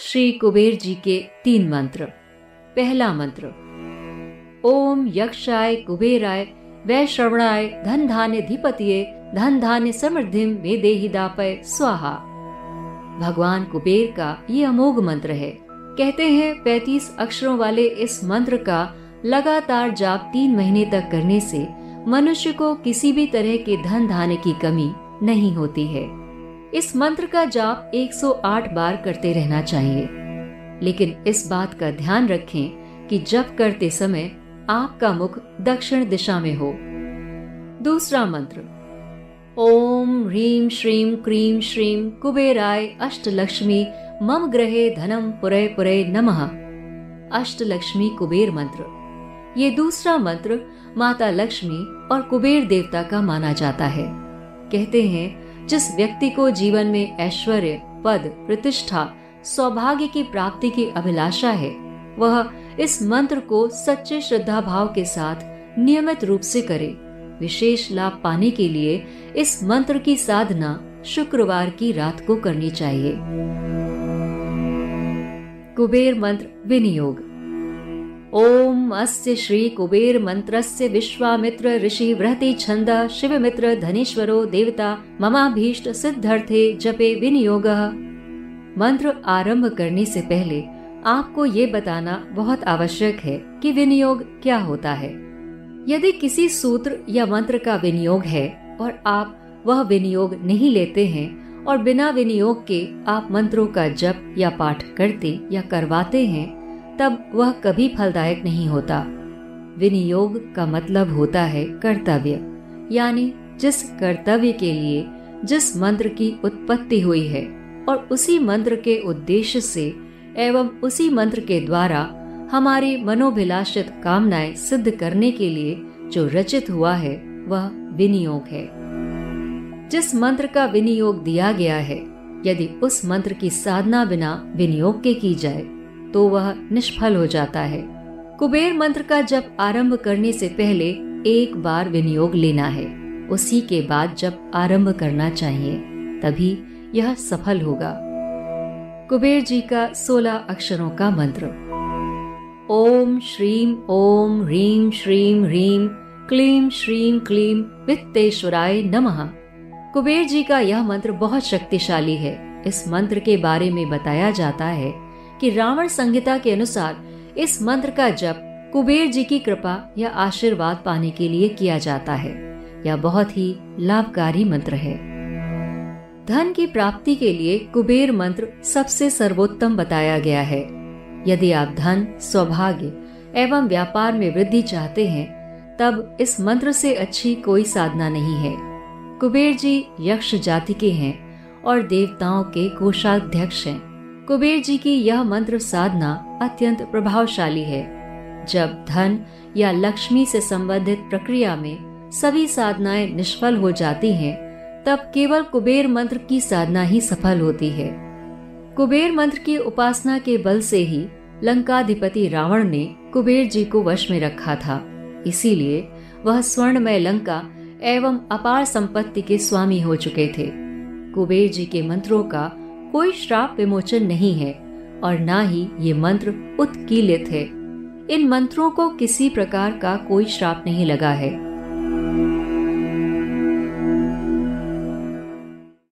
श्री कुबेर जी के तीन मंत्र। पहला मंत्र, ओम यक्षाय कुबेराय, वै श्रवणाय, धन धान्य धिपतिये, धन धान्य समृद्धि में देही दापय, स्वाहा। भगवान कुबेर का ये अमोघ मंत्र है। कहते हैं, पैतीस अक्षरों वाले इस मंत्र का लगातार जाप तीन महीने तक करने से मनुष्य को किसी भी तरह के धन धान्य की कमी नहीं होती है। इस मंत्र का जाप 108 बार करते रहना चाहिए। लेकिन इस बात का ध्यान रखें कि जप करते समय आपका मुख दक्षिण दिशा में हो। दूसरा मंत्र, ओम ह्रीम श्रीम क्रीम श्रीम कुबेराय अष्टलक्ष्मी मम ग्रहे धनम पुरे पुरे नमः। अष्टलक्ष्मी कुबेर मंत्र, ये दूसरा मंत्र माता लक्ष्मी और कुबेर देवता का माना जाता है। कहते हैं जिस व्यक्ति को जीवन में ऐश्वर्य, पद, प्रतिष्ठा, सौभाग्य की प्राप्ति की अभिलाषा है, वह इस मंत्र को सच्चे श्रद्धा भाव के साथ नियमित रूप से करे। विशेष लाभ पाने के लिए इस मंत्र की साधना शुक्रवार की रात को करनी चाहिए। कुबेर मंत्र विनियोग। ओम अस्य श्री कुबेर मंत्रस्य विश्वामित्र ऋषि बृहति छंद शिव मित्र धनेश्वरो देवता, ममाभीष्ट सिद्धर्थे जपे विनियोग। मंत्र आरंभ करने से पहले आपको ये बताना बहुत आवश्यक है कि विनियोग क्या होता है। यदि किसी सूत्र या मंत्र का विनियोग है और आप वह विनियोग नहीं लेते हैं और बिना विनियोग के आप मंत्रों का जप या पाठ करते या करवाते हैं तब वह कभी फलदायक नहीं होता। विनियोग का मतलब होता है कर्तव्य, यानी जिस कर्तव्य के लिए जिस मंत्र की उत्पत्ति हुई है और उसी मंत्र के उद्देश्य से एवं उसी मंत्र के द्वारा हमारी मनोभिलाषित कामनाएँ सिद्ध करने के लिए जो रचित हुआ है, वह विनियोग है। जिस मंत्र का विनियोग दिया गया है, यदि उस मंत्र की साधना बिना विनियोग के की जाए तो वह निष्फल हो जाता है। कुबेर मंत्र का जब आरंभ करने से पहले एक बार विनियोग लेना है। उसी के बाद जब आरंभ करना चाहिए, तभी यह सफल होगा। कुबेर जी का सोलह अक्षरों का मंत्र। ओम श्रीम ओम ह्रीम श्रीम ह्रीम क्लीम श्रीम क्लीम वित्तेश्वराय नमः। कुबेर जी का यह मंत्र बहुत शक्तिशाली है। इस मंत्र के बारे में बताया जाता है कि रावण संहिता के अनुसार इस मंत्र का जप कुबेर जी की कृपा या आशीर्वाद पाने के लिए किया जाता है। यह बहुत ही लाभकारी मंत्र है। धन की प्राप्ति के लिए कुबेर मंत्र सबसे सर्वोत्तम बताया गया है। यदि आप धन, सौभाग्य एवं व्यापार में वृद्धि चाहते हैं, तब इस मंत्र से अच्छी कोई साधना नहीं है। कुबेर जी यक्ष जाति के हैं और देवताओं के कोषाध्यक्ष हैं। कुबेर जी की यह मंत्र साधना अत्यंत प्रभावशाली है। जब धन या लक्ष्मी से संबंधित प्रक्रिया में सभी साधनाएँ निष्फल हो जाती हैं, तब केवल कुबेर मंत्र की साधना ही सफल होती है। कुबेर मंत्र की उपासना के बल से ही लंकाधिपति रावण ने कुबेर जी को वश में रखा था। इसीलिए वह स्वर्णमय लंका एवं अपार संपत्ति के स्वामी हो चुके थे। कुबेर जी के मंत्रों का कोई श्राप विमोचन नहीं है, और ना ही ये मंत्र उत्कीलित है। इन मंत्रों को किसी प्रकार का कोई श्राप नहीं लगा है।